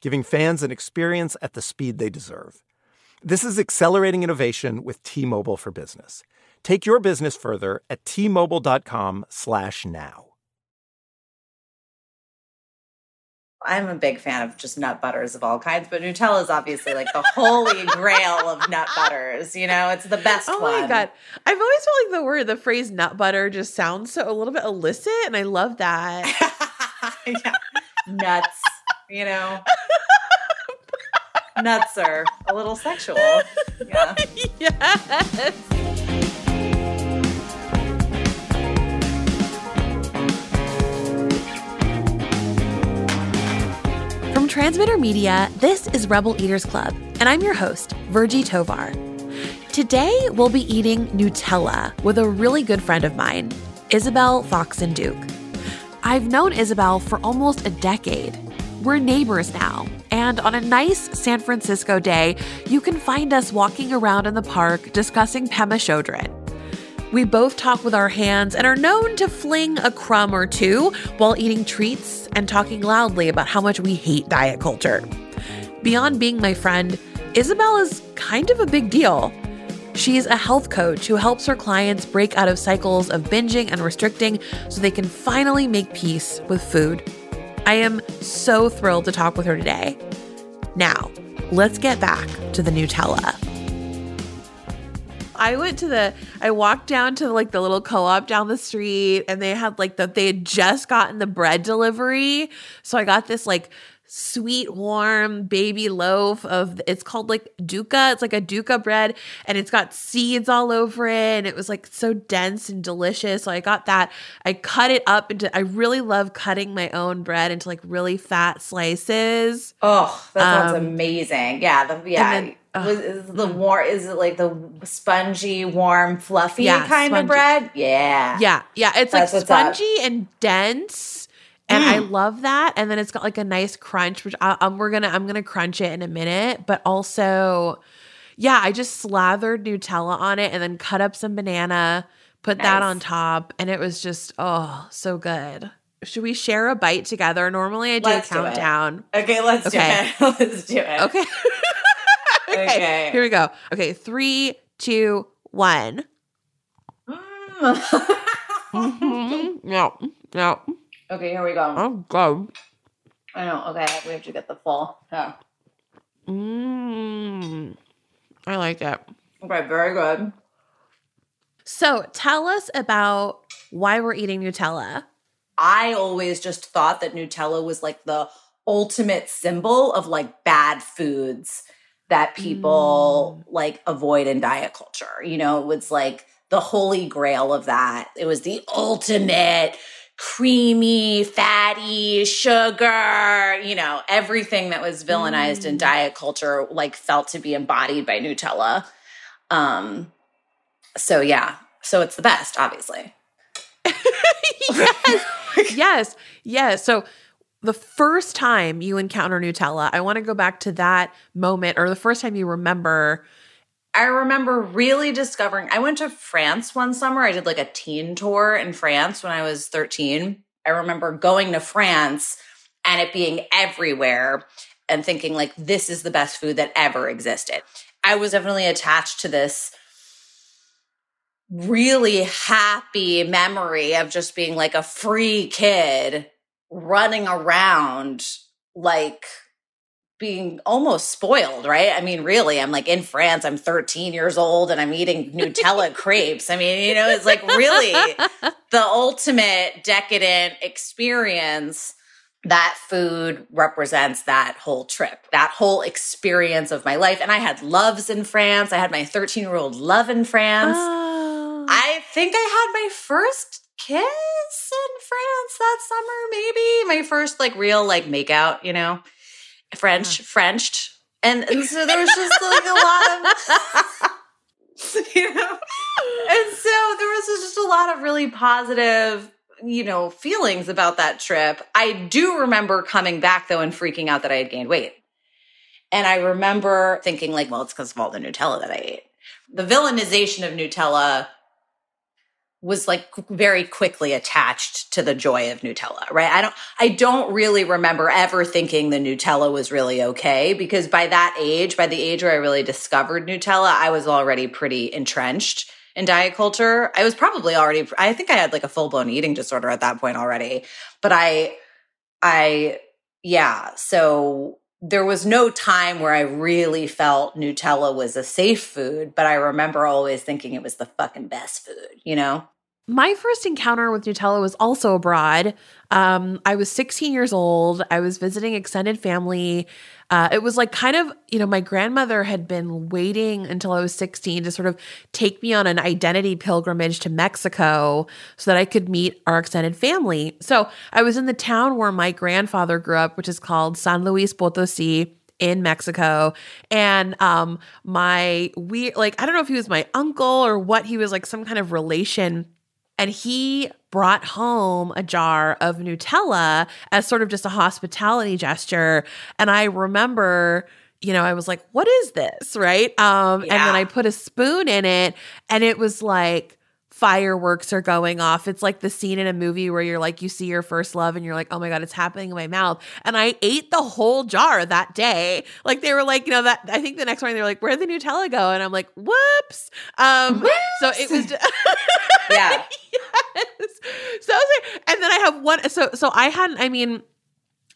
giving fans an experience at the speed they deserve. This is accelerating innovation with T-Mobile for Business. Take your business further at t-mobile.com/now. I'm a big fan of just nut butters of all kinds, but Nutella is obviously like the holy grail of nut butters. You know, it's the best Oh one. my god. I've always felt like the word the phrase nut butter just sounds so a little bit illicit and I love that. yeah. Nuts, you know. Nuts are a little sexual. Yeah. yes. From Transmitter Media, this is Rebel Eaters Club, and I'm your host, Virgie Tovar. Today, we'll be eating Nutella with a really good friend of mine, Isabel Foxen Duke. I've known Isabel for almost a decade. We're neighbors now, and on a nice San Francisco day, you can find us walking around in the park discussing Pema Chodron. We both talk with our hands and are known to fling a crumb or two while eating treats and talking loudly about how much we hate diet culture. Beyond being my friend, Isabel is kind of a big deal. She's a health coach who helps her clients break out of cycles of binging and restricting so they can finally make peace with food. I am so thrilled to talk with her today. Now, let's get back to the Nutella. I went to the I walked down to like the little co-op down the street and they had like the they had just gotten the bread delivery. So I got this like sweet warm baby loaf of it's called like duca. It's like a duca bread and it's got seeds all over it and it was like so dense and delicious. So I got that. I cut it up into I really love cutting my own bread into like really fat slices. Oh, that sounds Um, amazing. Yeah, the yeah. then- was, is the warm? Is it like the spongy, warm, fluffy Yeah, kind spongy. of bread? Yeah. Yeah, yeah. It's That's like what's up. spongy and dense, and I love that. And then it's got like a nice crunch, which I, um, we're gonna I'm gonna crunch it in a minute. But also, yeah, I just slathered Nutella on it and then cut up some banana, put that on top, and it was just oh so good. Should we share a bite together? Normally, I do Let's a do countdown. Okay, let's Okay. do it. let's do it. Okay. Okay. Here we go. Okay, three, two, one. Mm. Mhm. No, no. Okay, here we go. Oh, god. I know. Okay, we have to get the full. Yeah. Mmm. I like it. Okay, very good. So tell us about why we're eating Nutella. I always just thought that Nutella was like the ultimate symbol of like bad foods that people mm. like avoid in diet culture. You know, it was like the holy grail of that. It was the ultimate creamy, fatty, sugar, you know, everything that was villainized in diet culture like felt to be embodied by Nutella. Um so yeah, so it's the best, obviously. yes. yes. Yes. So the first time you encounter Nutella, I want to go back to that moment or the first time you remember. I remember really discovering. I went to France one summer. I did like a teen tour in France when I was 13. I remember going to France and it being everywhere and thinking like this is the best food that ever existed. I was definitely attached to this really happy memory of just being like a free kid running around like being almost spoiled, right? I mean, really, I'm like in France, I'm 13 years old and I'm eating Nutella crepes. I mean, you know, it's like really the ultimate decadent experience. That food represents that whole trip, that whole experience of my life. And I had loves in France. I had my 13 year old love in France. Oh. I think I had my first kiss in France that summer, maybe my first like real like makeout, you know. French, Frenched. And, and so there was just like a lot of, you know, and so there was just a lot of really positive, you know, feelings about that trip. I do remember coming back though and freaking out that I had gained weight. And I remember thinking like, well, it's because of all the Nutella that I ate. The villainization of Nutella was like very quickly attached to the joy of Nutella, right? I don't I don't really remember ever thinking the Nutella was really okay because by that age, by the age where I really discovered Nutella, I was already pretty entrenched in diet culture. I was probably already I think I had like a full-blown eating disorder at that point already. But I I yeah, so there was no time where I really felt Nutella was a safe food, but I remember always thinking it was the fucking best food, you know? My first encounter with Nutella was also abroad. Um, I was 16 years old. I was visiting extended family. Uh, it was like kind of, you know, my grandmother had been waiting until I was 16 to sort of take me on an identity pilgrimage to Mexico so that I could meet our extended family. So I was in the town where my grandfather grew up, which is called San Luis Potosi in Mexico. And um my we like I don't know if he was my uncle or what he was like some kind of relation and he brought home a jar of Nutella as sort of just a hospitality gesture. And I remember, you know, I was like, what is this? Right. Um, and then I put a spoon in it and it was like, Fireworks are going off. It's like the scene in a movie where you're like, you see your first love and you're like, oh my God, it's happening in my mouth. And I ate the whole jar that day. Like they were like, you know, that I think the next morning they were like, where'd the Nutella go? And I'm like, whoops. Um, so it was just, Yeah. yes. So I was like, and then I have one. So so I hadn't. I mean.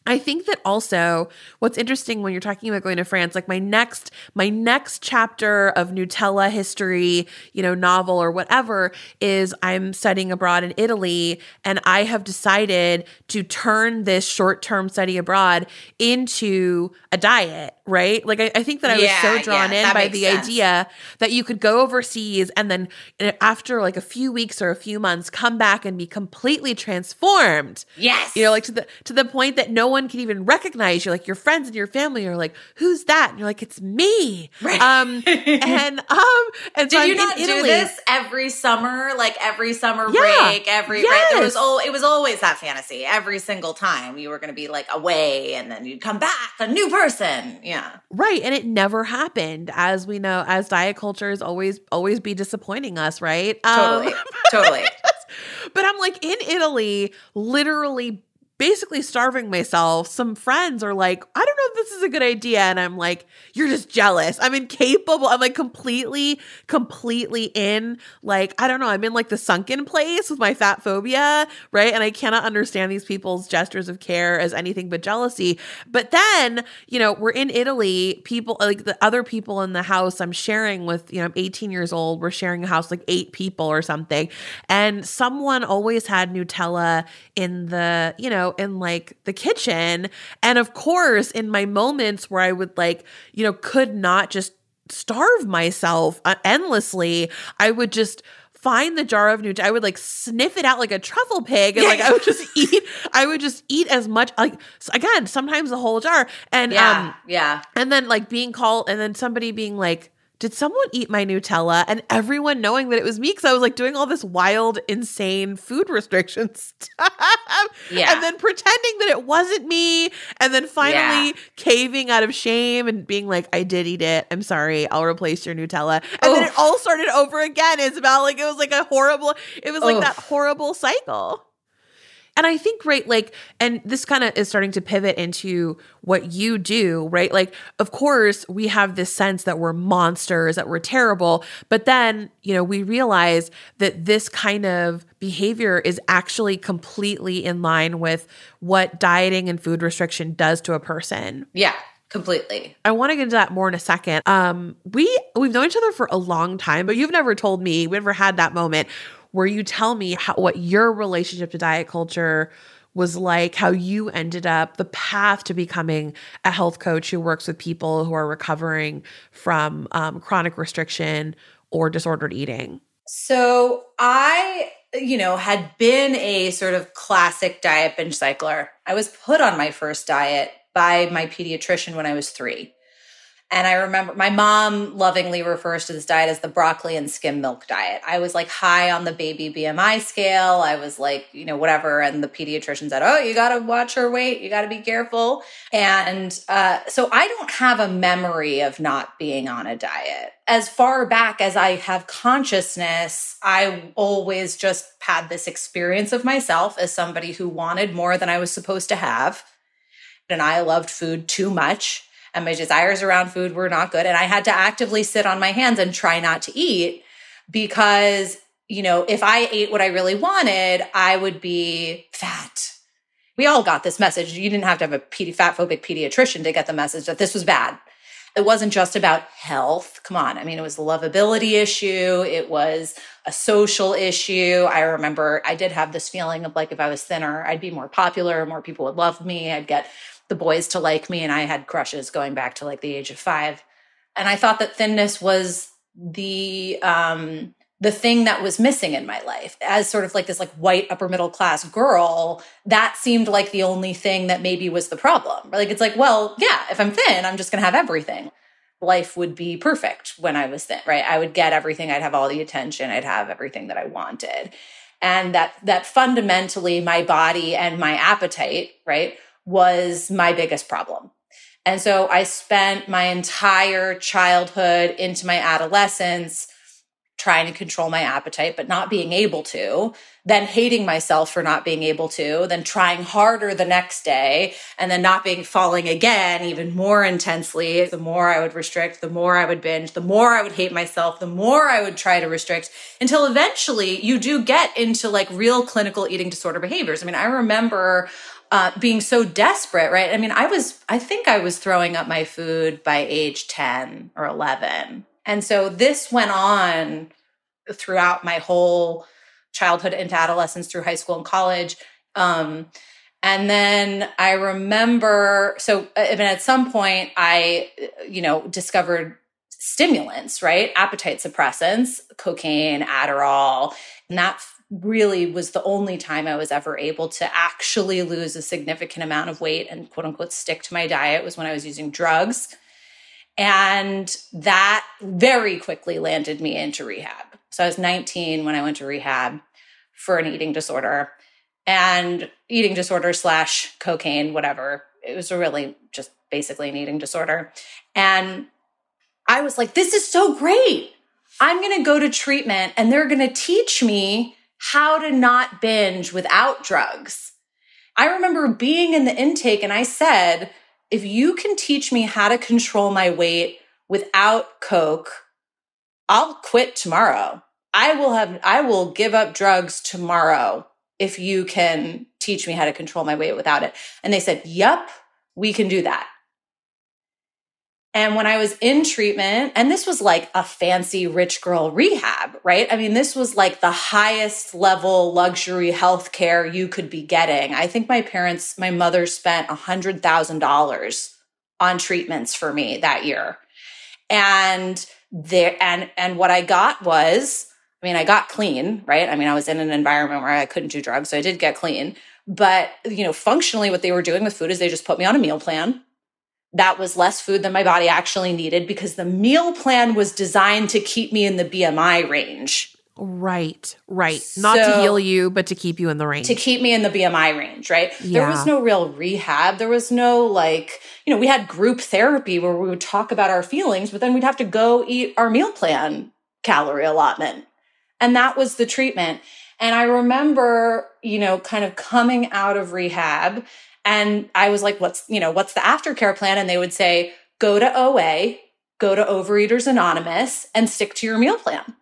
I think that also what's interesting when you're talking about going to France, like my next my next chapter of Nutella history, you know, novel or whatever, is I'm studying abroad in Italy, and I have decided to turn this short term study abroad into a diet. Right? Like I, I think that I was Yeah, so drawn yeah, in by the sense. idea that you could go overseas and then uh, after like a few weeks or a few months come back and be completely transformed Yes. you know like to the to the point that no one can even recognize you like your friends and your family are like who's that and you're like it's me Right. um and um and so Did I'm you in not do this every summer? Like every summer Yeah. break, every right? There was Yes. oh, it was always that fantasy. Every single time you were going to be like away, and then you'd come back a new person. Yeah, right and it never happened as we know as diet cultures always always be disappointing us right Um, totally, totally. But I'm like in Italy, literally basically starving myself. Some friends are like, I don't know if this is a good idea. And I'm like, you're just jealous. I'm incapable. I'm like completely, completely in, like, I don't know. I'm in like the sunken place with my fat phobia, right? And I cannot understand these people's gestures of care as anything but jealousy. But then, you know, we're in Italy, people like the other people in the house I'm sharing with, you know, I'm 18 years old. We're sharing a house like eight people or something. And someone always had Nutella in the, you know, in like the kitchen. And of course, in my moments where I would like, you know, could not just starve myself uh, endlessly, I would just find the jar of Nutella. I would like sniff it out like a truffle pig, and like I would just eat. I would just eat as much. Like again, sometimes the whole jar, and Yeah, um, yeah. and then like being called, and then somebody being like. Did someone eat my Nutella? And everyone knowing that it was me because I was like doing all this wild, insane food restriction stuff. Yeah. And then pretending that it wasn't me. And then finally Yeah. caving out of shame and being like, I did eat it. I'm sorry. I'll replace your Nutella. And then it all started over again, Isabel. Like it was like a horrible, it was like that horrible cycle. And I think, right, like, and this kind of is starting to pivot into what you do, right? Like, of course, we have this sense that we're monsters, that we're terrible. But then, you know, we realize that this kind of behavior is actually completely in line with what dieting and food restriction does to a person. Yeah, Completely. I want to get into that more in a second. Um, we we've known each other for a long time, but you've never told me, we never had that moment where you tell me how what your relationship to diet culture was like, how you ended up the path to becoming a health coach who works with people who are recovering from um, chronic restriction or disordered eating. So I you know, had been a sort of classic diet binge cycler. I was put on my first diet by my pediatrician when I was three. And I remember my mom lovingly refers to this diet as the broccoli and skim milk diet. I was like high on the baby BMI scale. I was like, you know, whatever. And the pediatrician said, Oh, you got to watch her weight. You got to be careful. And uh, so I don't have a memory of not being on a diet. As far back as I have consciousness, I always just had this experience of myself as somebody who wanted more than I was supposed to have. And I loved food too much and my desires around food were not good. And I had to actively sit on my hands and try not to eat because, you know, if I ate what I really wanted, I would be fat. We all got this message. You didn't have to have a pedi- fat phobic pediatrician to get the message that this was bad. It wasn't just about health. Come on. I mean, it was a lovability issue. It was a social issue. I remember I did have this feeling of like if I was thinner, I'd be more popular, more people would love me. I'd get the boys to like me and I had crushes going back to like the age of 5. And I thought that thinness was the um the thing that was missing in my life. As sort of like this like white upper middle class girl that seemed like the only thing that maybe was the problem. Like it's like well yeah if i'm thin i'm just going to have everything. Life would be perfect when i was thin right? I would get everything. I'd have all the attention. I'd have everything that i wanted. And that that fundamentally my body and my appetite right was my biggest problem. And so I spent my entire childhood into my adolescence trying to control my appetite, but not being able to, then hating myself for not being able to, then trying harder the next day, and then not being falling again even more intensely. The more I would restrict, the more I would binge, the more I would hate myself, the more I would try to restrict until eventually you do get into like real clinical eating disorder behaviors. I mean, I remember uh, being so desperate, right? I mean, I was, I think I was throwing up my food by age 10 or 11. And so this went on throughout my whole childhood into adolescence through high school and college. Um, and then I remember, so I mean, at some point I, you know, discovered stimulants, right? Appetite suppressants, cocaine, Adderall, and that really was the only time I was ever able to actually lose a significant amount of weight and quote unquote stick to my diet was when I was using drugs. And that very quickly landed me into rehab. So I was 19 when I went to rehab for an eating disorder and eating disorder slash cocaine, whatever. It was really just basically an eating disorder. And I was like, this is so great. I'm going to go to treatment and they're going to teach me how to not binge without drugs. I remember being in the intake and I said, if you can teach me how to control my weight without Coke, I'll quit tomorrow. I will have, I will give up drugs tomorrow if you can teach me how to control my weight without it. And they said, Yep, we can do that. And when I was in treatment, and this was like a fancy rich girl rehab, right? I mean, this was like the highest level luxury healthcare you could be getting. I think my parents, my mother spent a hundred thousand dollars on treatments for me that year. And there, and, and what I got was, I mean, I got clean, right? I mean, I was in an environment where I couldn't do drugs, so I did get clean. But, you know, functionally, what they were doing with food is they just put me on a meal plan that was less food than my body actually needed because the meal plan was designed to keep me in the BMI range. Right, right. Not so, to heal you, but to keep you in the range. To keep me in the BMI range, right? Yeah. There was no real rehab. There was no like, you know, we had group therapy where we would talk about our feelings, but then we'd have to go eat our meal plan calorie allotment. And that was the treatment. And I remember, you know, kind of coming out of rehab and I was like, what's, you know, what's the aftercare plan? And they would say, go to OA, go to Overeaters Anonymous and stick to your meal plan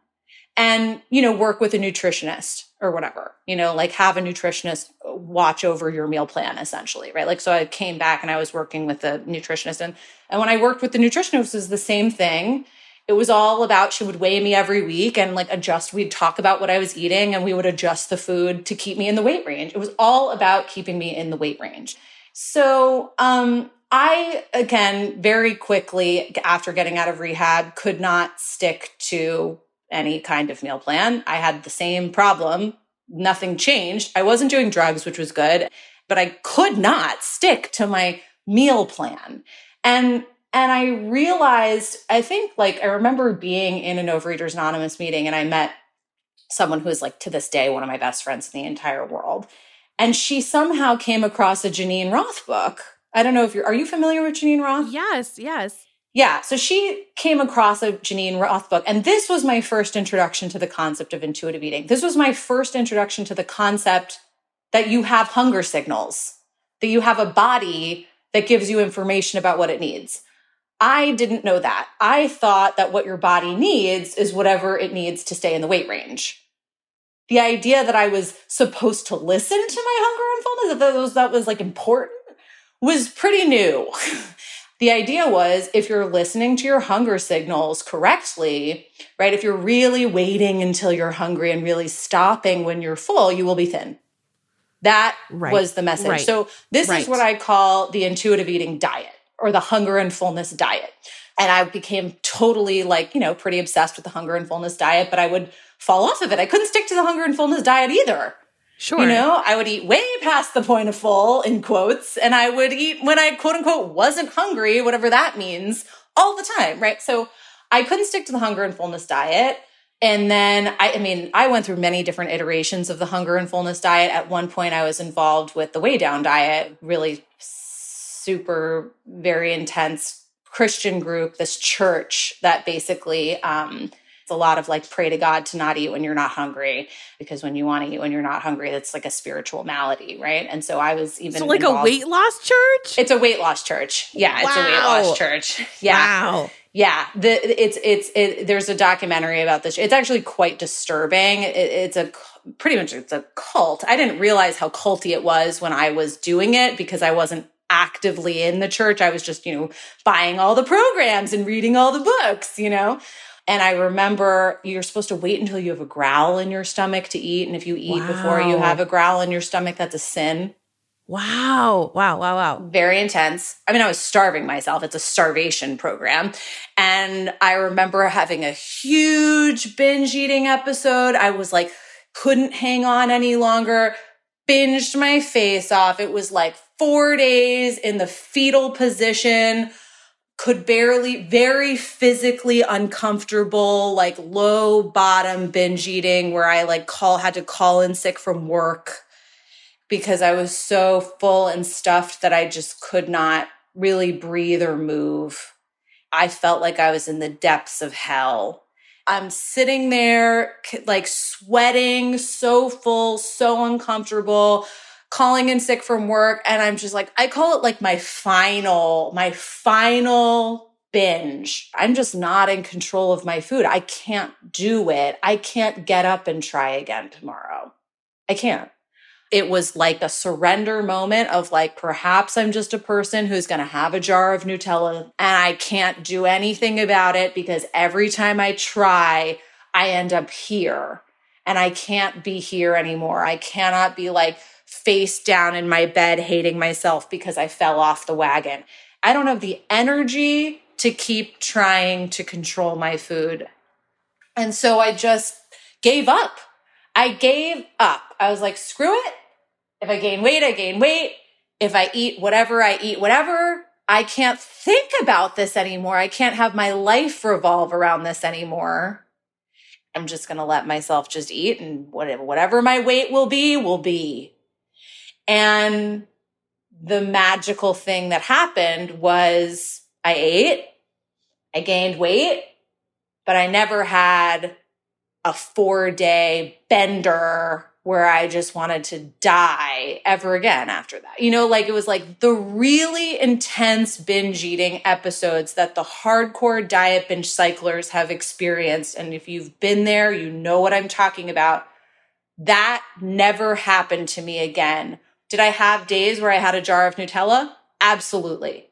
and, you know, work with a nutritionist. or whatever, you know, like have a nutritionist watch over your meal plan essentially, right? Like, so I came back and I was working with a nutritionist and, and when I worked with the nutritionist, it was the same thing. It was all about, she would weigh me every week and like adjust, we'd talk about what I was eating and we would adjust the food to keep me in the weight range. It was all about keeping me in the weight range. So, um, I, again, very quickly after getting out of rehab, could not stick to any kind of meal plan. I had the same problem. Nothing changed. I wasn't doing drugs, which was good, but I could not stick to my meal plan. And and I realized, I think like I remember being in an Overeaters Anonymous meeting and I met someone who is like to this day one of my best friends in the entire world. And she somehow came across a Geneen Roth book. I don't know if you're are you familiar with Geneen Roth? Yes, yes. Yeah. So she came across a Geneen Roth book, and this was my first introduction to the concept of intuitive eating. This was my first introduction to the concept that you have hunger signals, that you have a body that gives you information about what it needs. I didn't know that. I thought that what your body needs is whatever it needs to stay in the weight range. The idea that I was supposed to listen to my hunger and fullness, that was, that was like important, was pretty new. the idea was if you're listening to your hunger signals correctly, right? If you're really waiting until you're hungry and really stopping when you're full, you will be thin. That right. was the message. Right. So this right. is what I call the intuitive eating diet or the hunger and fullness diet. And I became totally like, you know, pretty obsessed with the hunger and fullness diet, but I would fall off of it. I couldn't stick to the hunger and fullness diet either. Sure. You know, I would eat way past the point of full in quotes, and I would eat when I quote unquote wasn't hungry, whatever that means, all the time, right? So I couldn't stick to the hunger and fullness diet. And then I, I mean, I went through many different iterations of the hunger and fullness diet. At one point, I was involved with the Weigh Down diet, really super, very intense Christian group, this church that basically um, it's a lot of like pray to God to not eat when you're not hungry because when you want to eat when you're not hungry, that's like a spiritual malady, right? And so I was even so like involved. a weight loss church. It's a weight loss church. Yeah, wow. it's a weight loss church. Yeah. Wow. Yeah, the, it's it's it, there's a documentary about this. It's actually quite disturbing. It, it's a pretty much it's a cult. I didn't realize how culty it was when I was doing it because I wasn't actively in the church. I was just, you know, buying all the programs and reading all the books, you know. And I remember you're supposed to wait until you have a growl in your stomach to eat. And if you eat wow. before you have a growl in your stomach, that's a sin. Wow. Wow. Wow. Wow. Very intense. I mean, I was starving myself. It's a starvation program. And I remember having a huge binge eating episode. I was like, couldn't hang on any longer, binged my face off. It was like four days in the fetal position could barely, very physically uncomfortable, like low bottom binge eating where I like call, had to call in sick from work because I was so full and stuffed that I just could not really breathe or move. I felt like I was in the depths of hell. I'm sitting there like sweating, so full, so uncomfortable calling in sick from work. And I'm just like, I call it like my final, my final binge. I'm just not in control of my food. I can't do it. I can't get up and try again tomorrow. I can't. It was like a surrender moment of like, perhaps I'm just a person who's going to have a jar of Nutella and I can't do anything about it because every time I try, I end up here and I can't be here anymore. I cannot be like, face down in my bed hating myself because I fell off the wagon. I don't have the energy to keep trying to control my food. And so I just gave up. I gave up. I was like, screw it. If I gain weight, I gain weight. If I eat whatever, I eat whatever. I can't think about this anymore. I can't have my life revolve around this anymore. I'm just going to let myself just eat and whatever, whatever my weight will be, will be. And the magical thing that happened was I ate, I gained weight, but I never had a four day bender where I just wanted to die ever again after that. You know, like it was like the really intense binge eating episodes that the hardcore diet binge cyclers have experienced. And if you've been there, you know what I'm talking about That never happened to me again. Did I have days where I had a jar of Nutella? Absolutely.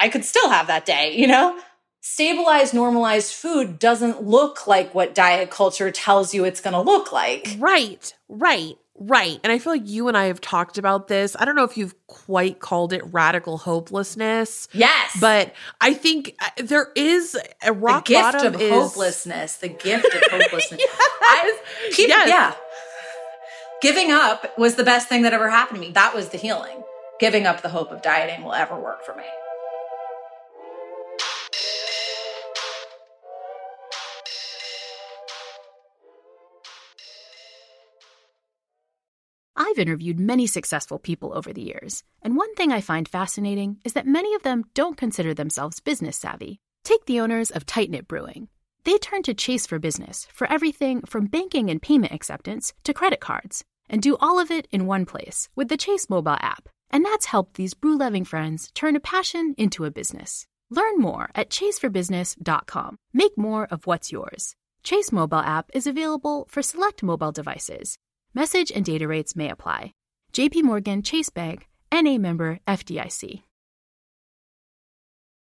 I could still have that day, you know? Stabilized, normalized food doesn't look like what diet culture tells you it's going to look like. Right, right. Right. And I feel like you and I have talked about this. I don't know if you've quite called it radical hopelessness. Yes. But I think uh, there is a rock the gift bottom of is, hopelessness. The gift of hopelessness. yes. I, people, yes. Yeah. Giving up was the best thing that ever happened to me. That was the healing. Giving up the hope of dieting will ever work for me. I've interviewed many successful people over the years, and one thing I find fascinating is that many of them don't consider themselves business savvy. Take the owners of Tight Knit Brewing. They turn to Chase for Business for everything from banking and payment acceptance to credit cards, and do all of it in one place with the Chase mobile app. And that's helped these brew loving friends turn a passion into a business. Learn more at chaseforbusiness.com. Make more of what's yours. Chase mobile app is available for select mobile devices. Message and data rates may apply. JP Morgan Chase Bank, NA member FDIC.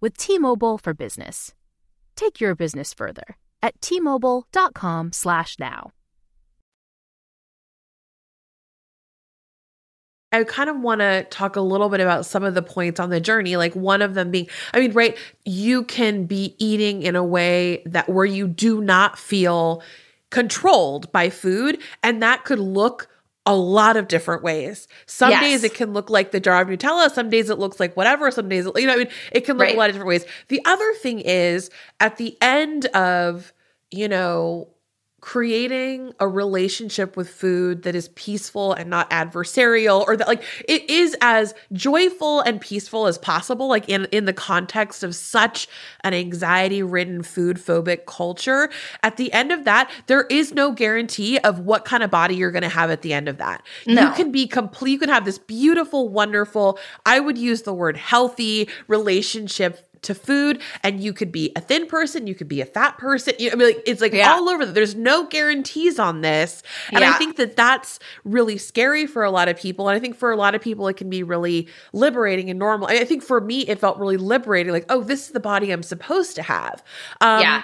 with T-Mobile for Business. Take your business further at t-mobile.com/now. I kind of want to talk a little bit about some of the points on the journey. Like one of them being, I mean, right, you can be eating in a way that where you do not feel controlled by food, and that could look a lot of different ways. Some Yes. days it can look like the jar of Nutella. Some days it looks like whatever. Some days, you know, I mean, it can look Right. a lot of different ways. The other thing is at the end of, you know, creating a relationship with food that is peaceful and not adversarial or that like it is as joyful and peaceful as possible like in in the context of such an anxiety ridden food phobic culture at the end of that there is no guarantee of what kind of body you're going to have at the end of that no. you can be complete you can have this beautiful wonderful i would use the word healthy relationship to food and you could be a thin person you could be a fat person you, i mean like, it's like Yeah. all over there's no guarantees on this and i think that that's really scary for a lot of people and i think for a lot of people it can be really liberating and normal i think for me it felt really liberating like oh this is the body i'm supposed to have um, yeah.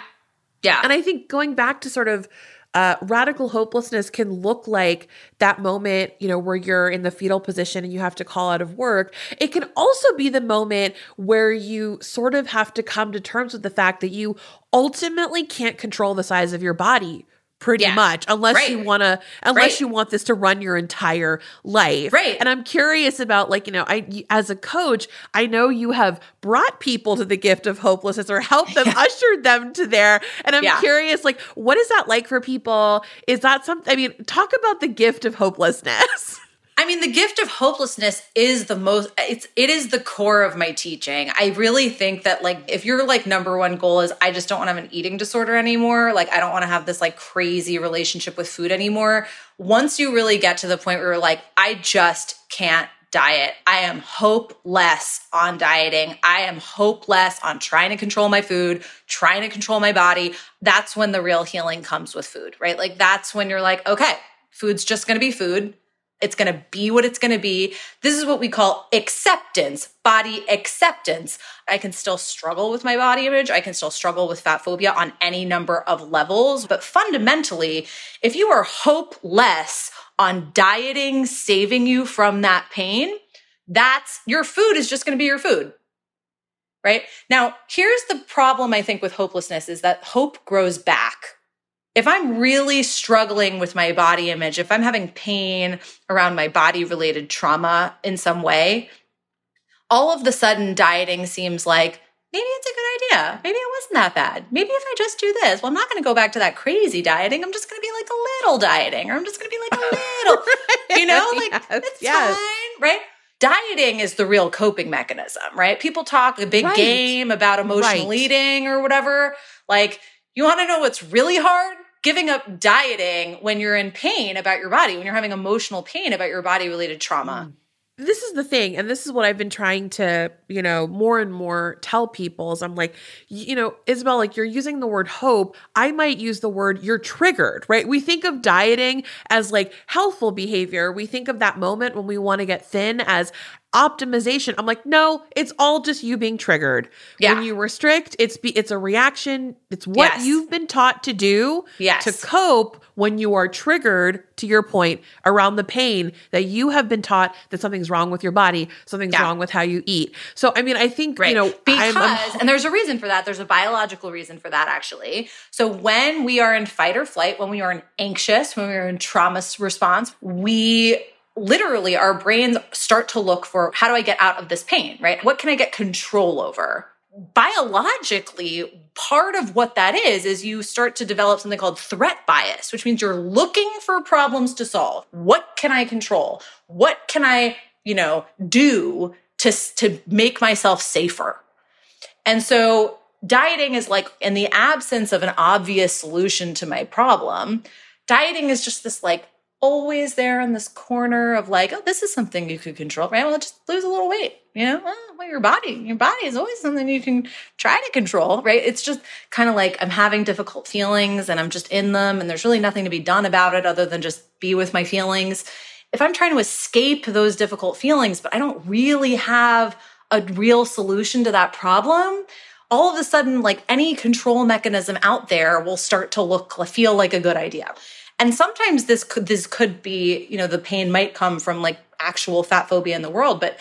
Yeah. and I think going back to sort of uh, radical hopelessness can look like that moment, you know, where you're in the fetal position and you have to call out of work. It can also be the moment where you sort of have to come to terms with the fact that you ultimately can't control the size of your body pretty Yeah. much unless Right. you want to unless Right. you want this to run your entire life Right. and i'm curious about like you know i as a coach i know you have brought people to the gift of hopelessness or helped them ushered them to there and i'm Yeah. curious like what is that like for people is that something i mean talk about the gift of hopelessness I mean, the gift of hopelessness is the most it's it is the core of my teaching. I really think that like if your like number one goal is I just don't want to have an eating disorder anymore, like I don't want to have this like crazy relationship with food anymore. Once you really get to the point where you're like I just can't diet. I am hopeless on dieting. I am hopeless on trying to control my food, trying to control my body. That's when the real healing comes with food, right? Like that's when you're like, okay, food's just going to be food. It's going to be what it's going to be. This is what we call acceptance, body acceptance. I can still struggle with my body image. I can still struggle with fat phobia on any number of levels. But fundamentally, if you are hopeless on dieting, saving you from that pain, that's your food is just going to be your food. Right now, here's the problem I think with hopelessness is that hope grows back if I'm really struggling with my body image, if I'm having pain around my body related trauma in some way, all of the sudden dieting seems like maybe it's a good idea. Maybe it wasn't that bad. Maybe if I just do this, well, I'm not going to go back to that crazy dieting. I'm just going to be like a little dieting, or I'm just going to be like a little. you know, like Yes, it's yes. fine, right? Dieting is the real coping mechanism, right? People talk a big Right. game about emotional Right. eating or whatever. Like, you want to know what's really hard? Giving up dieting when you're in pain about your body, when you're having emotional pain about your body related trauma. Mm. this is the thing and this is what i've been trying to you know more and more tell people is i'm like you know isabel like you're using the word hope. I might use the word you're triggered right? We think of dieting as like healthful behavior. We think of that moment when we want to get thin as optimization i'm like no it's all just you being triggered Yeah. when you restrict it's be it's a reaction it's what Yes. you've been taught to do Yes. to cope when you are triggered to your point around the pain that you have been taught that something's wrong with your body, something's Yeah. wrong with how you eat. So, I mean, I think, Right. you know, because, I'm, I'm, and there's a reason for that. There's a biological reason for that, actually. So when we are in fight or flight, when we are in anxious, when we are in trauma response, we literally, our brains start to look for how do I get out of this pain, right? What can I get control over? Biologically, part of what that is, is you start to develop something called threat bias, which means you're looking for problems to solve. What can I control? What can I, you know, do to, to make myself safer? And so dieting is like in the absence of an obvious solution to my problem, dieting is just this like always there in this corner of like, oh, this is something you could control, right? Well, just lose a little weight, you know? Well, your body, your body is always something you can try to control, right? It's just kind of like I'm having difficult feelings and I'm just in them and there's really nothing to be done about it other than just be with my feelings. If I'm trying to escape those difficult feelings, but I don't really have a real solution to that problem, all of a sudden, like any control mechanism out there will start to look, feel like a good idea. And sometimes this could, this could be, you know, the pain might come from like actual fat phobia in the world, but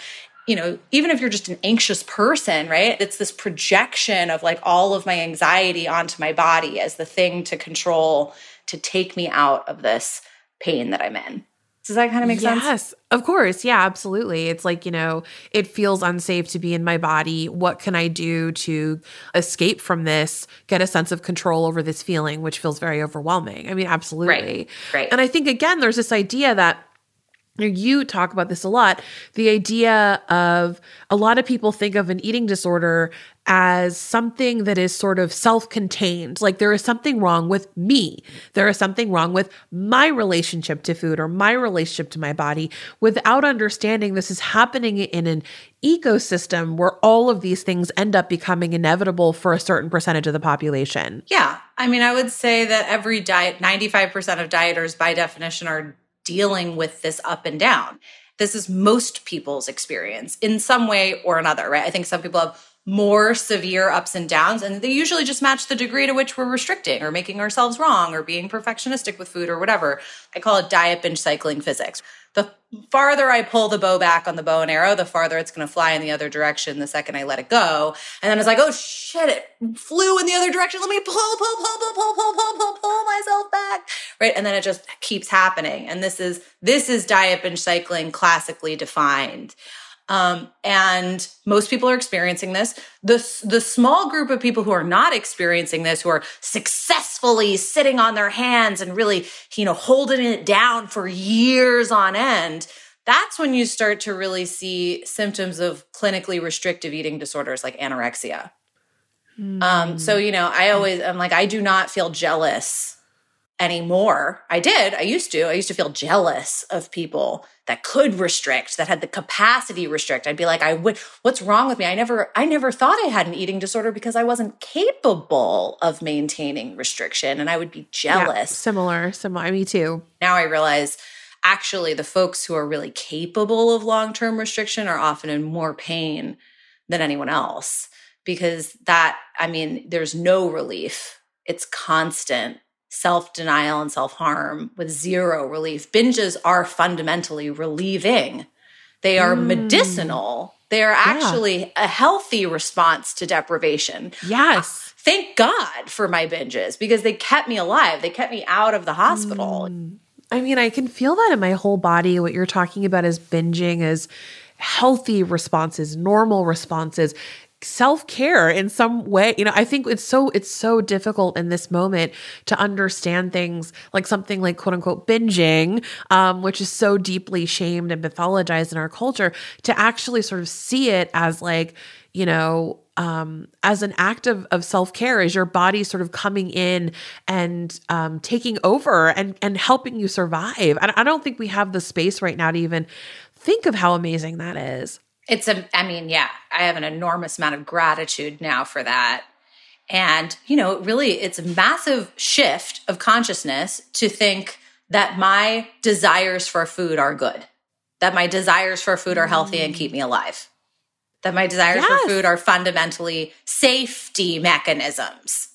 you know, even if you're just an anxious person, right? It's this projection of like all of my anxiety onto my body as the thing to control to take me out of this pain that I'm in. Does that kind of make sense? yes, of course. Yeah, absolutely. It's like, you know, it feels unsafe to be in my body. What can I do to escape from this, get a sense of control over this feeling, which feels very overwhelming? I mean, absolutely. right. And I think, again, there's this idea that you talk about this a lot the idea of a lot of people think of an eating disorder as something that is sort of self-contained like there is something wrong with me there is something wrong with my relationship to food or my relationship to my body without understanding this is happening in an ecosystem where all of these things end up becoming inevitable for a certain percentage of the population Yeah. I mean, I would say that every diet, 95% of dieters by definition are dealing with this up and down. This is most people's experience in some way or another, right? I think some people have more severe ups and downs, and they usually just match the degree to which we're restricting or making ourselves wrong or being perfectionistic with food or whatever. I call it diet binge cycling physics. The farther I pull the bow back on the bow and arrow, the farther it's going to fly in the other direction the second I let it go. And then it's like, oh shit, it flew in the other direction. Let me pull, pull, pull, pull, pull, pull, pull, pull, pull myself back. Right. And then it just keeps happening. And this is, this is diet binge cycling classically defined. Um, and most people are experiencing this. The, the small group of people who are not experiencing this, who are successfully sitting on their hands and really, you know, holding it down for years on end, that's when you start to really see symptoms of clinically restrictive eating disorders like anorexia. Um, so, you know, I always, I'm like, I do not feel jealous anymore. I did. I used to. I used to feel jealous of people that could restrict, that had the capacity to restrict. I'd be like, I would, what's wrong with me? I never, I never thought I had an eating disorder because I wasn't capable of maintaining restriction and I would be Yeah, jealous. similar similar me too Now I realize actually the folks who are really capable of long-term restriction are often in more pain than anyone else because that, I mean, there's no relief. It's constant self denial and self harm with zero relief. Binges are fundamentally relieving, they are mm. medicinal. They are actually a healthy response to deprivation. yes Thank God for my binges because they kept me alive. They kept me out of the hospital. Mm. I mean, I can feel that in my whole body. What you're talking about is binging, is healthy responses, normal responses. Self-care in some way. You know i think it's so it's so difficult in this moment to understand things like something like quote unquote binging um, which is so deeply shamed and mythologized in our culture to actually sort of see it as like you know um, as an act of, of self-care as your body sort of coming in and um, taking over and and helping you survive. I, I don't think we have the space right now to even think of how amazing that is it's a, I mean, yeah, I have an enormous amount of gratitude now for that. And, you know, really, it's a massive shift of consciousness to think that my desires for food are good, that my desires for food are healthy and keep me mm. alive, that my desires yes. for food are fundamentally safety mechanisms.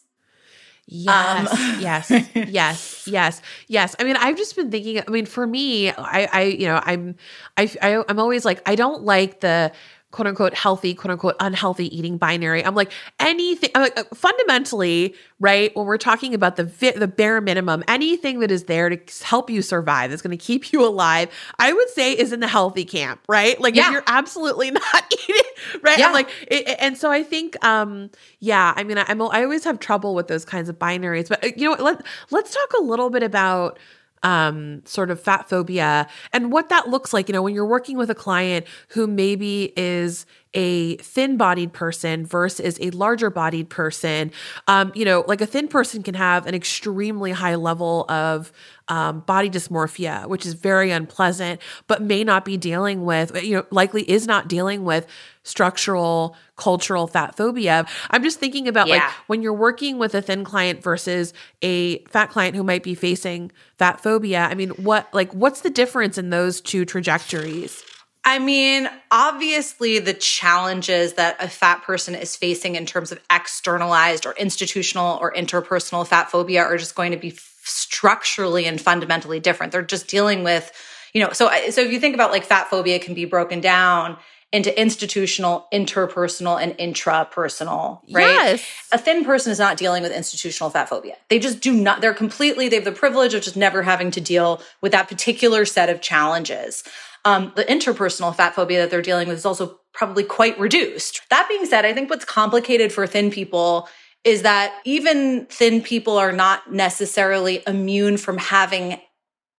Yes, um. yes, yes, yes, yes. I mean, I've just been thinking. I mean, for me, I, I, you know, I'm, I, I, I'm always like, I don't like the quote unquote healthy, quote unquote unhealthy eating binary. I'm like anything. I'm like uh, fundamentally, right? When we're talking about the the bare minimum, anything that is there to help you survive, that's going to keep you alive, I would say is in the healthy camp, right? Like yeah. if you're absolutely not eating, right? Yeah. I'm like, it, and so I think, um, yeah. I mean, I, I'm I always have trouble with those kinds of binaries, but uh, you know, what, let let's talk a little bit about um, sort of fat phobia and what that looks like. You know, when you're working with a client who maybe is a thin bodied person versus a larger bodied person, um, you know, like a thin person can have an extremely high level of um, body dysmorphia, which is very unpleasant, but may not be dealing with, you know, likely is not dealing with structural cultural fat phobia. I'm just thinking about yeah. like when you're working with a thin client versus a fat client who might be facing fat phobia. I mean, what like what's the difference in those two trajectories? I mean, obviously, the challenges that a fat person is facing in terms of externalized or institutional or interpersonal fat phobia are just going to be structurally and fundamentally different. They're just dealing with, you know, so so if you think about like fat phobia can be broken down into institutional, interpersonal, and intrapersonal, right? Yes. A thin person is not dealing with institutional fat phobia. They just do not, they're completely, they have the privilege of just never having to deal with that particular set of challenges. Um, the interpersonal fat phobia that they're dealing with is also probably quite reduced. That being said, I think what's complicated for thin people is that even thin people are not necessarily immune from having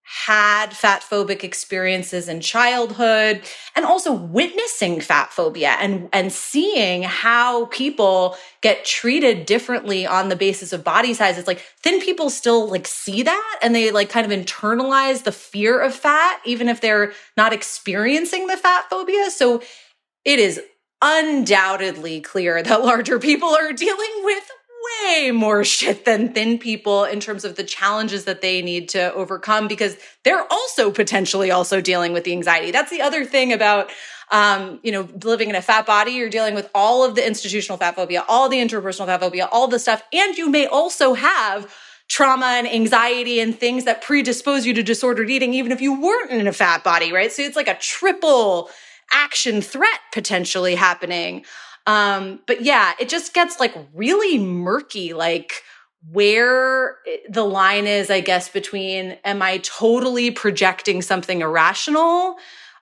had fat phobic experiences in childhood and also witnessing fat phobia and and seeing how people get treated differently on the basis of body size it's like thin people still like see that and they like kind of internalize the fear of fat even if they're not experiencing the fat phobia. So it is undoubtedly clear that larger people are dealing with way more shit than thin people in terms of the challenges that they need to overcome because they're also potentially also dealing with the anxiety. That's the other thing about um, you know, living in a fat body, you're dealing with all of the institutional fat phobia, all the interpersonal fat phobia, all the stuff. And you may also have trauma and anxiety and things that predispose you to disordered eating, even if you weren't in a fat body, right? So it's like a triple action threat potentially happening. Um, but yeah, it just gets like really murky, like where the line is, I guess, between am I totally projecting something irrational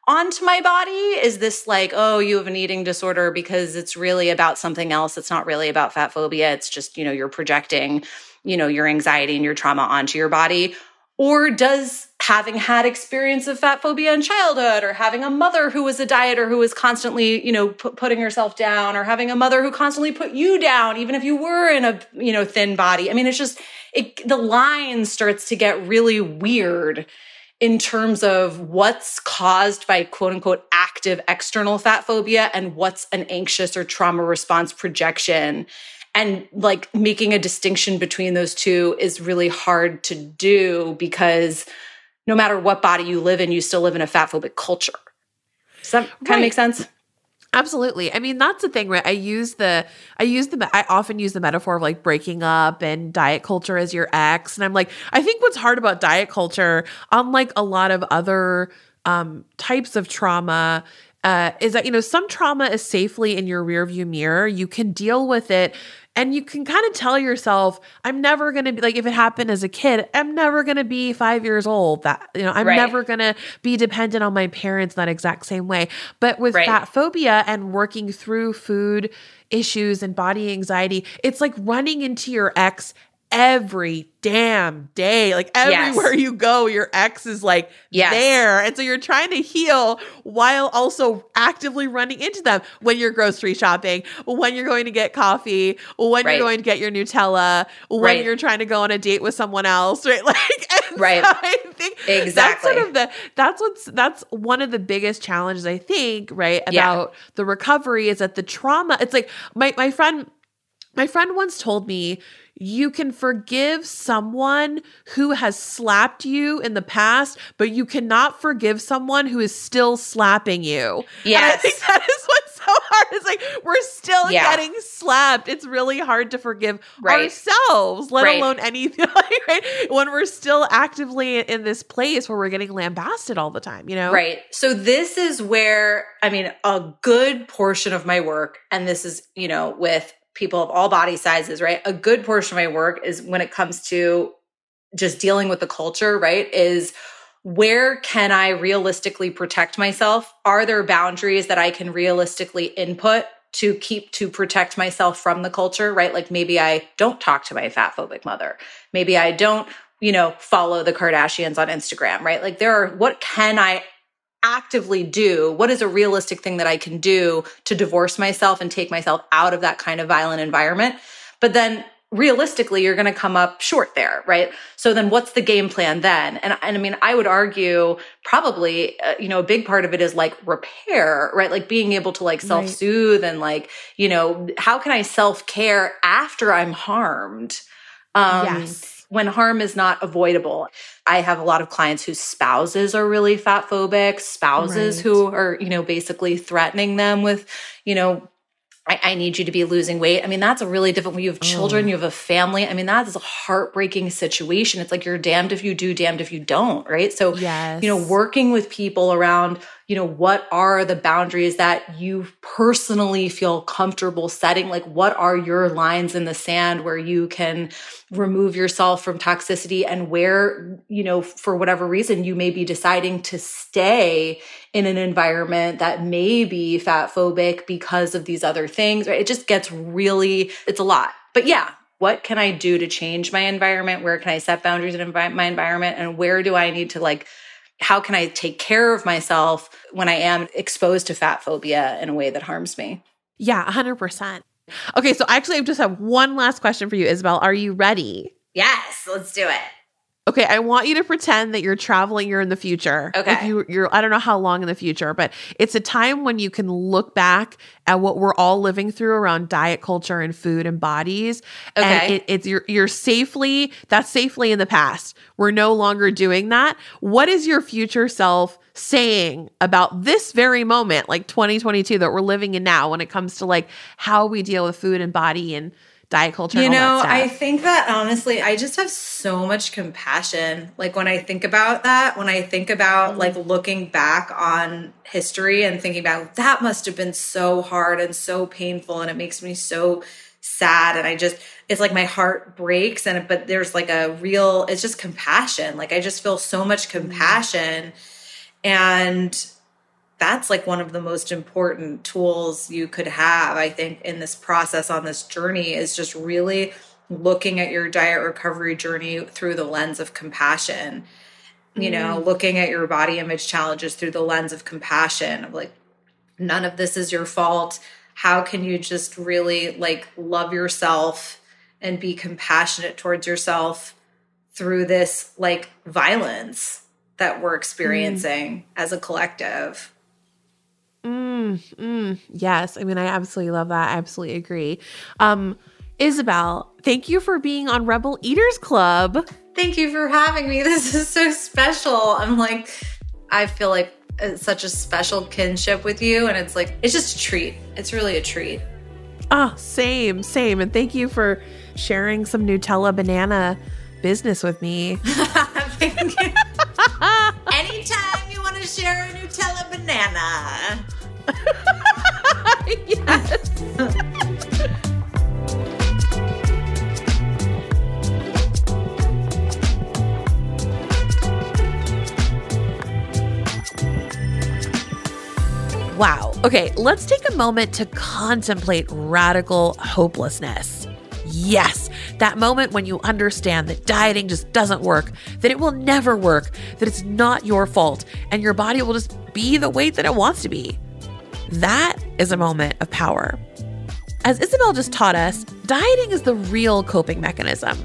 onto my body? Is this like, oh, you have an eating disorder because it's really about something else? It's not really about fat phobia. It's just, you know, you're projecting, you know, your anxiety and your trauma onto your body. Or does having had experience of fat phobia in childhood or having a mother who was a dieter who was constantly, you know, putting herself down or having a mother who constantly put you down, even if you were in a, you know, thin body. I mean, it's just, it, the line starts to get really weird in terms of what's caused by quote unquote active external fat phobia and what's an anxious or trauma response projection and like making a distinction between those two is really hard to do because no matter what body you live in, you still live in a fat phobic culture. Does that kind right. of make sense? Absolutely. I mean, that's the thing, right? I use the, I use the, I often use the metaphor of like breaking up and diet culture as your ex. And I'm like, I think what's hard about diet culture, unlike a lot of other um, types of trauma, uh, is that, you know, some trauma is safely in your rearview mirror. You can deal with it And you can kind of tell yourself, I'm never going to be like, if it happened as a kid, I'm never going to be five years old. That, you know, I'm Right. never going to be dependent on my parents that exact same way. But with Right. fat phobia and working through food issues and body anxiety, it's like running into your ex every damn day. Like everywhere you go, your ex is like Yes. there. And so you're trying to heal while also actively running into them when you're grocery shopping, when you're going to get coffee, when Right. you're going to get your Nutella, when Right. you're trying to go on a date with someone else, right? Like Right. so I think that's Exactly. sort of the that's what's that's one of the biggest challenges I think, right? Yeah. About the recovery is that the trauma, it's like my my friend my friend once told me you can forgive someone who has slapped you in the past, but you cannot forgive someone who is still slapping you. And I Yes. think that is what's so hard. It's like we're still Yeah. getting slapped. It's really hard to forgive Right. ourselves, let Right. alone anything, right? When we're still actively in this place where we're getting lambasted all the time, you know? Right. So this is where, I mean, a good portion of my work, and this is, you know, with people of all body sizes, right? A good portion of my work is when it comes to just dealing with the culture, right? Is where can I realistically protect myself? Are there boundaries that I can realistically input to keep to protect myself from the culture, right? Like maybe I don't talk to my fat phobic mother. Maybe I don't, you know, follow the Kardashians on Instagram, right? Like there are, what can I actively do? What is a realistic thing that I can do to divorce myself and take myself out of that kind of violent environment? But then realistically, you're going to come up short there, right? So then what's the game plan then? And, and I mean, I would argue probably, uh, you know, a big part of it is like repair, right? Like being able to like self soothe and like, you know, how can I self care after I'm harmed? Um, Yes. When harm is not avoidable. I have a lot of clients whose spouses are really fat phobic, spouses Right. who are, you know, basically threatening them with, you know, I, I need you to be losing weight. I mean, that's a really different when you have children, mm. you have a family. I mean, that is a heartbreaking situation. It's like you're damned if you do, damned if you don't, right? So, Yes. you know, working with people around, you know, what are the boundaries that you personally feel comfortable setting? Like, what are your lines in the sand where you can remove yourself from toxicity and where, you know, for whatever reason, you may be deciding to stay in an environment that may be fat phobic because of these other things, right? It just gets really, it's a lot. But yeah, what can I do to change my environment? Where can I set boundaries in my environment? And where do I need to like, how can I take care of myself when I am exposed to fat phobia in a way that harms me? Yeah, 100%. Okay, so actually, I just have one last question for you, Isabel. Are you ready? Yes, let's do it. Okay, I want you to pretend that you're traveling. You're in the future. Okay. Like you, you're. I don't know how long in the future, but it's a time when you can look back at what we're all living through around diet culture and food and bodies. And Okay. it, it's you're you're safely. That's safely in the past. We're no longer doing that. What is your future self saying about this very moment, like 2022, that we're living in now, when it comes to like how we deal with food and body and diet culture? You know, I think that honestly, I just have so much compassion. Like when I think about that, when I think about mm-hmm. like looking back on history and thinking about that must have been so hard and so painful and it makes me so sad and I just it's like my heart breaks and but there's like a real it's just compassion. Like I just feel so much mm-hmm. compassion and that's like one of the most important tools you could have i think in this process on this journey is just really looking at your diet recovery journey through the lens of compassion. You know mm-hmm. looking at your body image challenges through the lens of compassion of like none of this is your fault. How can you just really like love yourself and be compassionate towards yourself through this like violence that we're mm-hmm. experiencing as a collective Mm, mm, yes. I mean, I absolutely love that. I absolutely agree. Um, Isabel, thank you for being on Rebel Eaters Club. Thank you for having me. This is so special. I'm like, I feel like it's such a special kinship with you. And it's like, it's just a treat. It's really a treat. Oh, same, same. And thank you for sharing some Nutella banana business with me. Thank you. Anytime you want to share a Nutella banana yes. wow. Okay, let's take a moment to contemplate radical hopelessness. Yes, that moment when you understand that dieting just doesn't work, that it will never work, that it's not your fault, and your body will just be the weight that it wants to be. That is a moment of power. As Isabel just taught us, dieting is the real coping mechanism.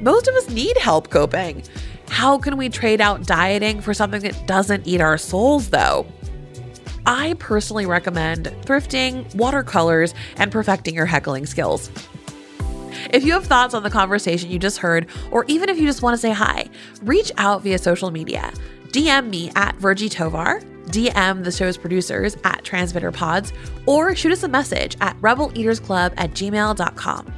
Most of us need help coping. How can we trade out dieting for something that doesn't eat our souls, though? I personally recommend thrifting, watercolors, and perfecting your heckling skills. If you have thoughts on the conversation you just heard, or even if you just want to say hi, reach out via social media. DM me at Virgie Tovar, DM the show's producers at Transmitter Pods, or shoot us a message at rebeleatersclub at gmail.com.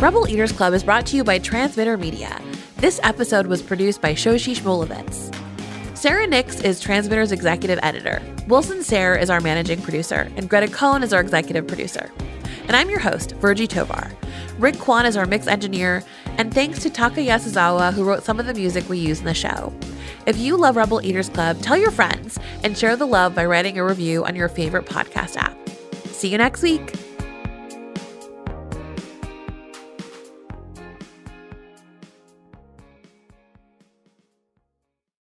Rebel Eaters Club is brought to you by Transmitter Media. This episode was produced by Shoshi Shmulevitz. Sarah Nix is Transmitter's executive editor. Wilson Sayre is our managing producer, and Greta Cohn is our executive producer. And I'm your host, Virgie Tovar. Rick Kwan is our mix engineer, and thanks to Taka Yasuzawa, who wrote some of the music we use in the show. If you love Rebel Eaters Club, tell your friends and share the love by writing a review on your favorite podcast app. See you next week.